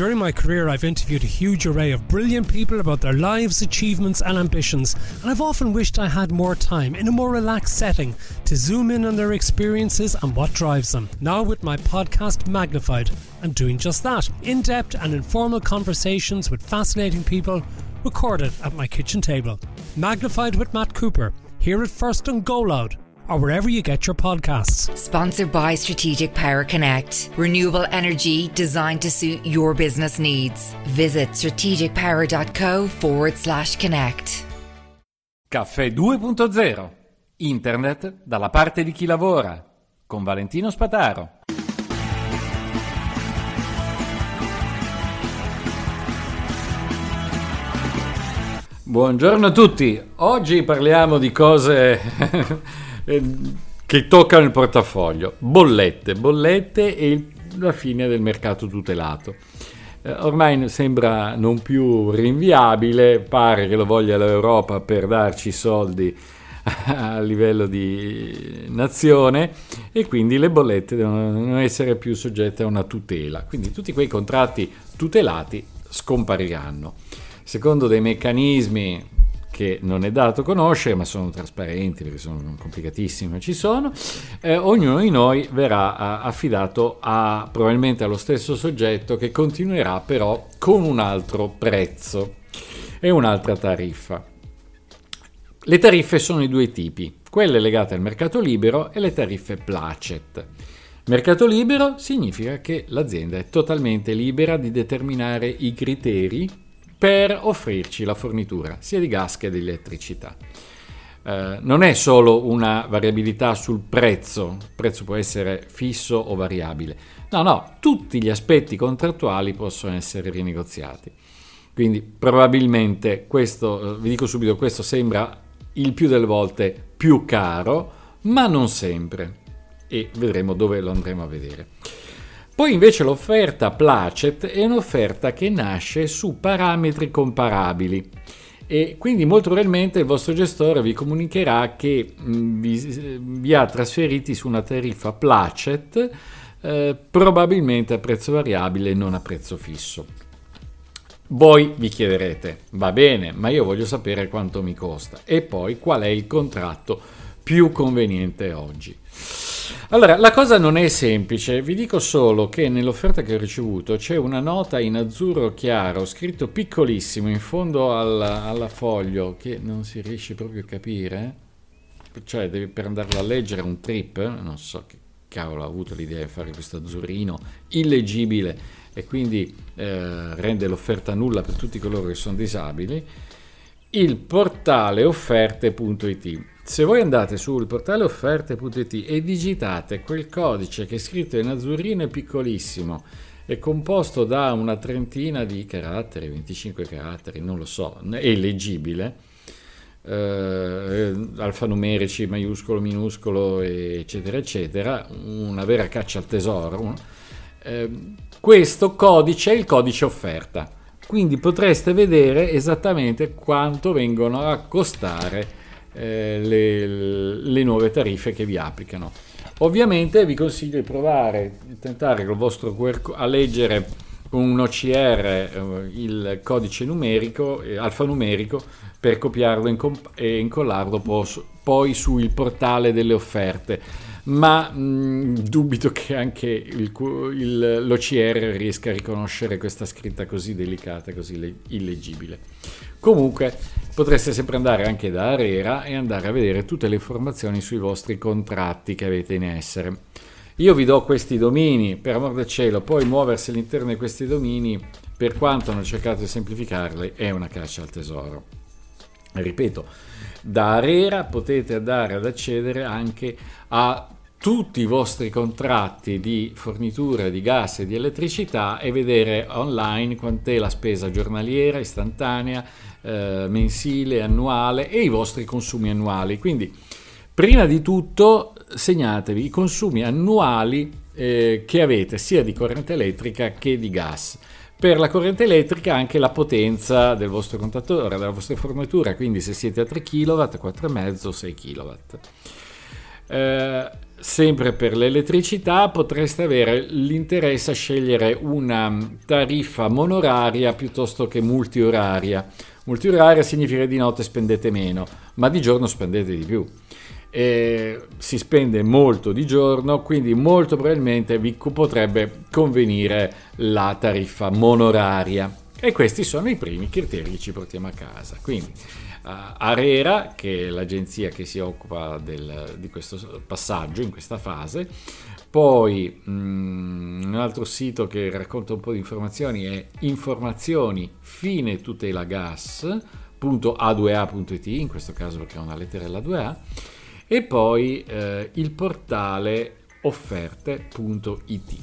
During my career, I've interviewed a huge array of brilliant people about their lives, achievements, and ambitions, and I've often wished I had more time in a more relaxed setting to zoom in on their experiences and what drives them. Now, with my podcast Magnified, I'm doing just that in depth and informal conversations with fascinating people recorded at my kitchen table. Magnified with Matt Cooper, here at First and Go Loud or wherever you get your podcasts. Sponsored by Strategic Power Connect, renewable energy designed to suit your business needs. Visit strategicpower.co forward slash connect. Caffè 2.0 Internet dalla parte di chi lavora con Valentino Spataro. Buongiorno a tutti, oggi parliamo di cose che toccano il portafoglio, bollette, bollette e la fine del mercato tutelato. Eh, ormai sembra non più rinviabile, pare che lo voglia l'Europa per darci soldi a livello di nazione e quindi le bollette devono essere più soggette a una tutela. Quindi tutti quei contratti tutelati scompariranno. Secondo dei meccanismi che non è dato conoscere, ma sono trasparenti perché sono complicatissimi, ma ci sono, eh, ognuno di noi verrà affidato a, probabilmente allo stesso soggetto che continuerà però con un altro prezzo e un'altra tariffa. Le tariffe sono di due tipi, quelle legate al mercato libero e le tariffe placet. Mercato libero significa che l'azienda è totalmente libera di determinare i criteri per offrirci la fornitura sia di gas che di elettricità. Eh, non è solo una variabilità sul prezzo, il prezzo può essere fisso o variabile, no, no, tutti gli aspetti contrattuali possono essere rinegoziati. Quindi probabilmente questo, eh, vi dico subito, questo sembra il più delle volte più caro, ma non sempre. E vedremo dove lo andremo a vedere. Poi invece l'offerta Placet è un'offerta che nasce su parametri comparabili e quindi molto probabilmente il vostro gestore vi comunicherà che mm, vi, vi ha trasferiti su una tariffa Placet eh, probabilmente a prezzo variabile e non a prezzo fisso. Voi vi chiederete, va bene, ma io voglio sapere quanto mi costa e poi qual è il contratto più conveniente oggi. Allora, la cosa non è semplice, vi dico solo che nell'offerta che ho ricevuto c'è una nota in azzurro chiaro, scritto piccolissimo in fondo alla, alla foglio, che non si riesce proprio a capire, cioè devi, per andarla a leggere un trip, non so che cavolo ha avuto l'idea di fare questo azzurrino illeggibile e quindi eh, rende l'offerta nulla per tutti coloro che sono disabili, il portale offerte.it se voi andate sul portale offerte.it e digitate quel codice che è scritto in azzurrino e piccolissimo, è composto da una trentina di caratteri, 25 caratteri, non lo so, è leggibile, eh, alfanumerici, maiuscolo, minuscolo, eccetera, eccetera, una vera caccia al tesoro. Eh, questo codice è il codice offerta, quindi potreste vedere esattamente quanto vengono a costare eh, le, le, nuove tariffe che vi applicano. Ovviamente vi consiglio di provare, di tentare col vostro QR a leggere un OCR, eh, il codice numerico, eh, alfanumerico, per copiarlo e, incomp- e incollarlo pos- poi sul portale delle offerte. Ma mh, dubito che anche il, il, l'OCR riesca a riconoscere questa scritta così delicata, così le- illeggibile. Comunque potreste sempre andare anche da Arera e andare a vedere tutte le informazioni sui vostri contratti che avete in essere. Io vi do questi domini, per amor del cielo, poi muoversi all'interno di questi domini, per quanto hanno cercato di semplificarli, è una caccia al tesoro. Ripeto, da Arera potete andare ad accedere anche a tutti i vostri contratti di fornitura di gas e di elettricità e vedere online quant'è la spesa giornaliera, istantanea, eh, mensile, annuale e i vostri consumi annuali. Quindi, prima di tutto, segnatevi i consumi annuali eh, che avete sia di corrente elettrica che di gas. Per la corrente elettrica anche la potenza del vostro contatore, della vostra fornitura, quindi se siete a 3 kW, 4,5, 6 kW. Eh, sempre per l'elettricità potreste avere l'interesse a scegliere una tariffa monoraria piuttosto che multioraria. Multioraria significa che di notte spendete meno, ma di giorno spendete di più. E si spende molto di giorno, quindi molto probabilmente vi potrebbe convenire la tariffa monoraria. E questi sono i primi criteri che ci portiamo a casa. Quindi uh, Arera, che è l'agenzia che si occupa del, di questo passaggio in questa fase. Poi um, un altro sito che racconta un po' di informazioni è informazioni fine tutela gas.a2a.it, in questo caso perché è una letterella 2a, e poi eh, il portale offerte.it.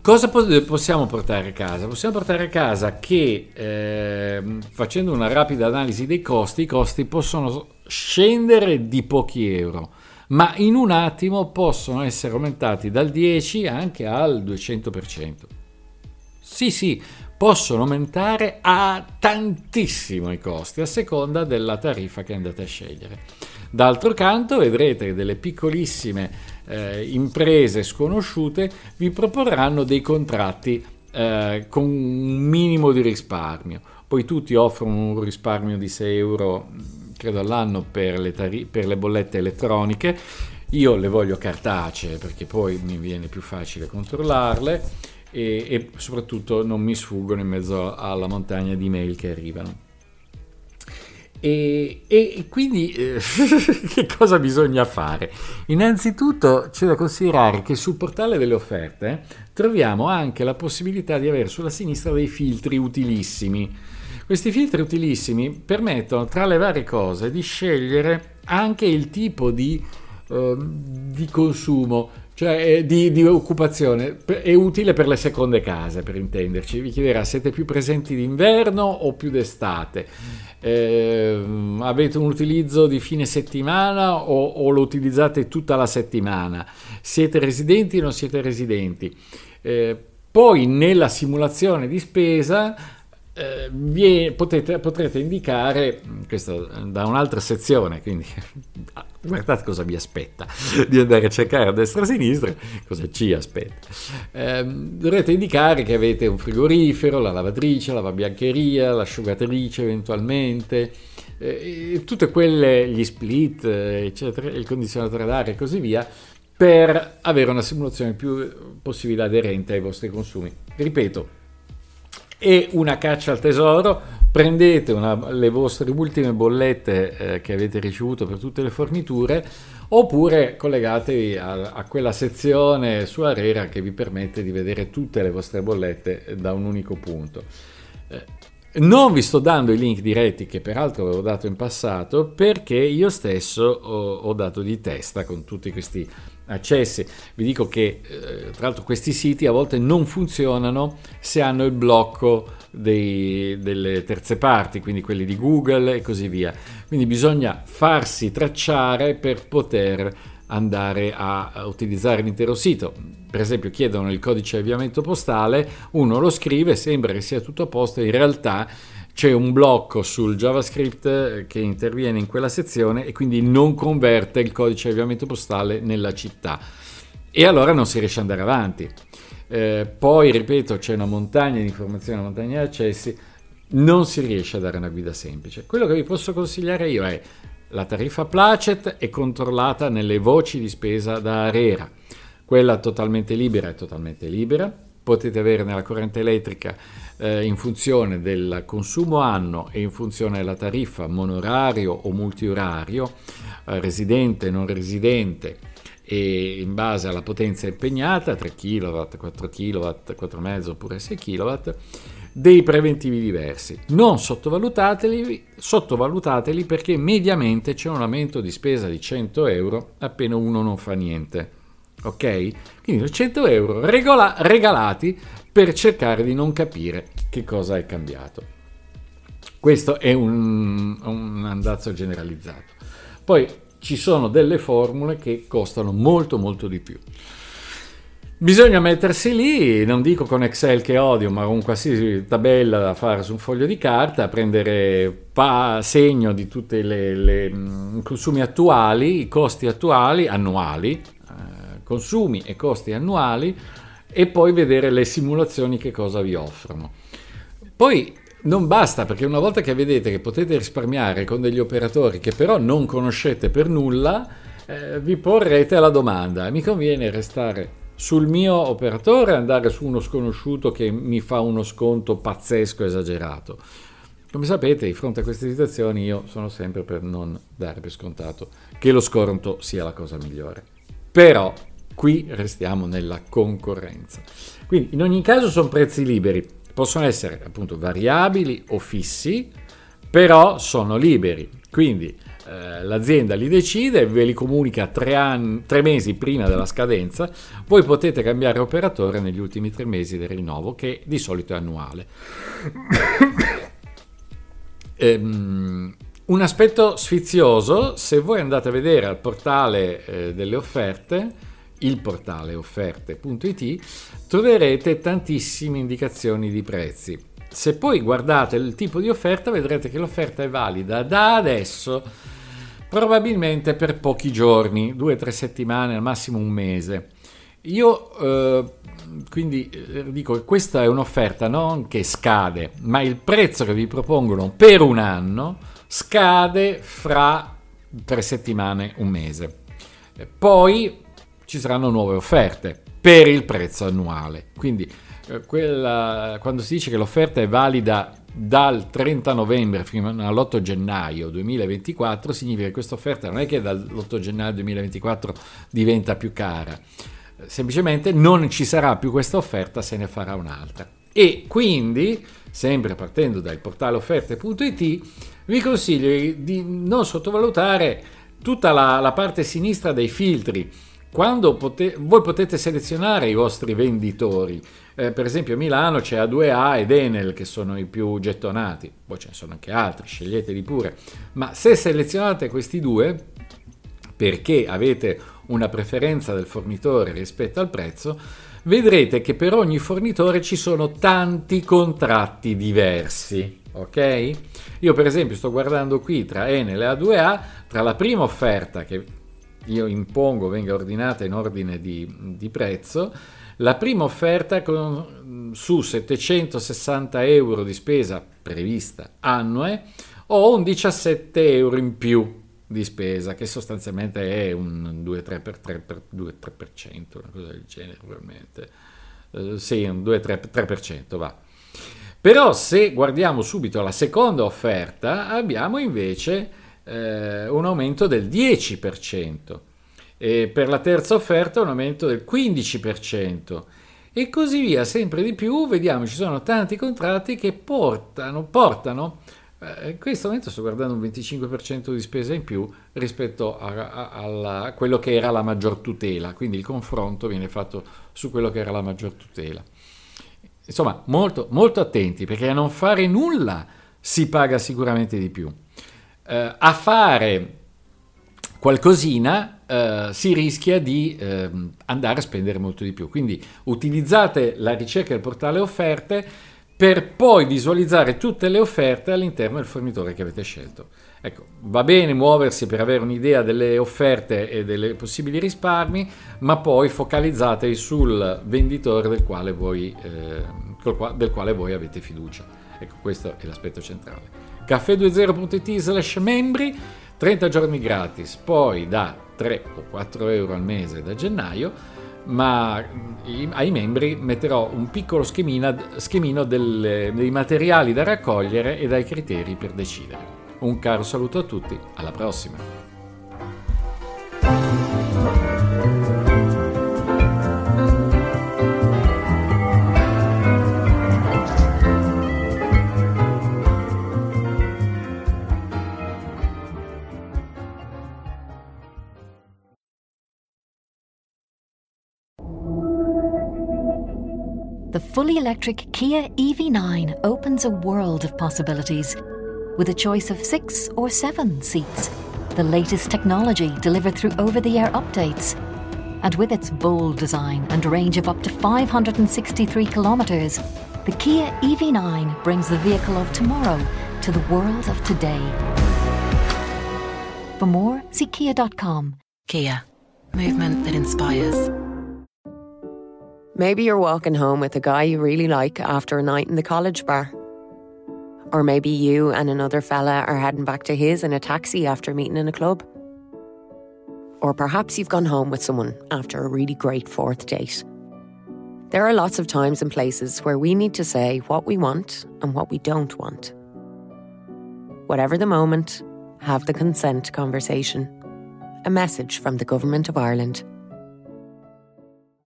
Cosa possiamo portare a casa? Possiamo portare a casa che eh, facendo una rapida analisi dei costi, i costi possono scendere di pochi euro, ma in un attimo possono essere aumentati dal 10 anche al 200%. Sì, sì, possono aumentare a tantissimo i costi a seconda della tariffa che andate a scegliere. D'altro canto vedrete che delle piccolissime eh, imprese sconosciute vi proporranno dei contratti eh, con un minimo di risparmio. Poi tutti offrono un risparmio di 6 euro, credo all'anno, per le, tari- per le bollette elettroniche. Io le voglio cartacee perché poi mi viene più facile controllarle e, e soprattutto non mi sfuggono in mezzo alla montagna di mail che arrivano. E, e, quindi eh, che cosa bisogna fare? Innanzitutto c'è da considerare che sul portale delle offerte troviamo anche la possibilità di avere sulla sinistra dei filtri utilissimi. Questi filtri utilissimi permettono tra le varie cose di scegliere anche il tipo di, eh, di consumo cioè eh, di, di, occupazione, è utile per le seconde case, per intenderci. Vi chiederà, siete più presenti d'inverno o più d'estate? Eh, avete un utilizzo di fine settimana o, o, lo utilizzate tutta la settimana? Siete residenti o non siete residenti? Eh, poi nella simulazione di spesa eh, vi, potete, potrete indicare, questo da un'altra sezione, quindi guardate cosa vi aspetta di andare a cercare a destra e a sinistra, cosa ci aspetta. Eh, dovrete indicare che avete un frigorifero, la lavatrice, la lavabiancheria, l'asciugatrice eventualmente, eh, tutte gli split, eccetera, il condizionatore d'aria e così via, per avere una simulazione più possibile aderente ai vostri consumi. Ripeto, è una caccia al tesoro prendete una, le vostre ultime bollette eh, che avete ricevuto per tutte le forniture oppure collegatevi a, a, quella sezione su Arera che vi permette di vedere tutte le vostre bollette da un unico punto. Eh, non vi sto dando i link diretti che peraltro avevo dato in passato perché io stesso ho, ho dato di testa con tutti questi accessi. Vi dico che eh, tra l'altro questi siti a volte non funzionano se hanno il blocco dei, delle terze parti, quindi quelli di Google e così via. Quindi bisogna farsi tracciare per poter andare a, utilizzare l'intero sito. Per esempio chiedono il codice di avviamento postale, uno lo scrive, sembra che sia tutto a posto, in realtà c'è un blocco sul JavaScript che interviene in quella sezione e quindi non converte il codice di avviamento postale nella città. E allora non si riesce ad andare avanti. Eh, poi, ripeto, c'è una montagna di informazioni, una montagna di accessi, non si riesce a dare una guida semplice. Quello che vi posso consigliare io è la tariffa Placet è controllata nelle voci di spesa da Arera. Quella totalmente libera è totalmente libera. Potete avere nella corrente elettrica eh, in funzione del consumo anno e in funzione della tariffa monorario o multiorario, eh, residente, non residente, e in base alla potenza impegnata, 3 kW, 4 kW, 4,5 oppure 6 kW, dei preventivi diversi. Non sottovalutateli, sottovalutateli perché mediamente c'è un aumento di spesa di 100 euro appena uno non fa niente. Ok? Quindi 100 euro regola, regalati per cercare di non capire che cosa è cambiato. Questo è un, un andazzo generalizzato. Poi ci sono delle formule che costano molto molto di più. Bisogna mettersi lì, non dico con Excel che odio, ma con qualsiasi tabella da fare su un foglio di carta, prendere pa- segno di tutti i mm, consumi attuali, i costi attuali, annuali, eh, consumi e costi annuali, e poi vedere le simulazioni che cosa vi offrono. Poi non basta perché una volta che vedete che potete risparmiare con degli operatori che però non conoscete per nulla, eh, vi porrete la domanda, mi conviene restare sul mio operatore andare su uno sconosciuto che mi fa uno sconto pazzesco, esagerato. Come sapete, di fronte a queste situazioni io sono sempre per non dare per scontato che lo sconto sia la cosa migliore. Però qui restiamo nella concorrenza. Quindi in ogni caso sono prezzi liberi, possono essere appunto variabili o fissi, però sono liberi. Quindi eh, l'azienda li decide, ve li comunica tre, anni, tre, mesi prima della scadenza, voi potete cambiare operatore negli ultimi tre mesi del rinnovo, che di solito è annuale. ehm, un aspetto sfizioso, se voi andate a vedere al portale eh, delle offerte, il portale offerte.it, troverete tantissime indicazioni di prezzi. Se poi guardate il tipo di offerta, vedrete che l'offerta è valida da adesso Probabilmente per pochi giorni, due o tre settimane, al massimo un mese. Io eh, quindi eh, dico che questa è un'offerta non che scade, ma il prezzo che vi propongono per un anno scade fra tre settimane, un mese. Poi ci saranno nuove offerte per il prezzo annuale. Quindi eh, quella, quando si dice che l'offerta è valida dal 30 novembre fino all'8 gennaio 2024 significa che questa offerta non è che dall'8 gennaio 2024 diventa più cara, semplicemente non ci sarà più questa offerta, se ne farà un'altra. E quindi, sempre partendo dal portale offerte.it, vi consiglio di non sottovalutare tutta la, la parte sinistra dei filtri. Quando pote- voi potete selezionare i vostri venditori, eh, per esempio a Milano c'è A2A ed Enel che sono i più gettonati, poi ce ne sono anche altri, sceglieteli pure, ma se selezionate questi due perché avete una preferenza del fornitore rispetto al prezzo, vedrete che per ogni fornitore ci sono tanti contratti diversi. Ok? Io per esempio sto guardando qui tra Enel e A2A, tra la prima offerta che io impongo venga ordinata in ordine di, di prezzo, la prima offerta con, su 760 euro di spesa prevista annue ho un 17 euro in più di spesa, che sostanzialmente è un 2-3%, una cosa del genere probabilmente. Eh, sì, un 2-3% va. Però se guardiamo subito la seconda offerta, abbiamo invece eh, un aumento del 10%. E per la terza offerta un aumento del 15% e così via, sempre di più, vediamo ci sono tanti contratti che portano, portano eh, in questo momento sto guardando un 25% di spesa in più rispetto a, a, a, a, quello che era la maggior tutela, quindi il confronto viene fatto su quello che era la maggior tutela. Insomma, molto, molto attenti perché a non fare nulla si paga sicuramente di più. Eh, a fare qualcosina eh, si rischia di eh, andare a spendere molto di più. Quindi utilizzate la ricerca del portale offerte per poi visualizzare tutte le offerte all'interno del fornitore che avete scelto. Ecco, va bene muoversi per avere un'idea delle offerte e delle possibili risparmi, ma poi focalizzatevi sul venditore del quale voi, eh, del quale voi avete fiducia. Ecco, questo è l'aspetto centrale. caffè20.it slash membri 30 giorni gratis, poi da 3 o 4 euro al mese da gennaio, ma ai membri metterò un piccolo schemino delle, dei materiali da raccogliere e dai criteri per decidere. Un caro saluto a tutti, alla prossima! Fully electric Kia EV9 opens a world of possibilities with a choice of six or seven seats. The latest technology delivered through over the air updates. And with its bold design and range of up to 563 kilometres, the Kia EV9 brings the vehicle of tomorrow to the world of today. For more, see kia.com. Kia, movement that inspires. Maybe you're walking home with a guy you really like after a night in the college bar. Or maybe you and another fella are heading back to his in a taxi after meeting in a club. Or perhaps you've gone home with someone after a really great fourth date. There are lots of times and places where we need to say what we want and what we don't want. Whatever the moment, have the consent conversation. A message from the Government of Ireland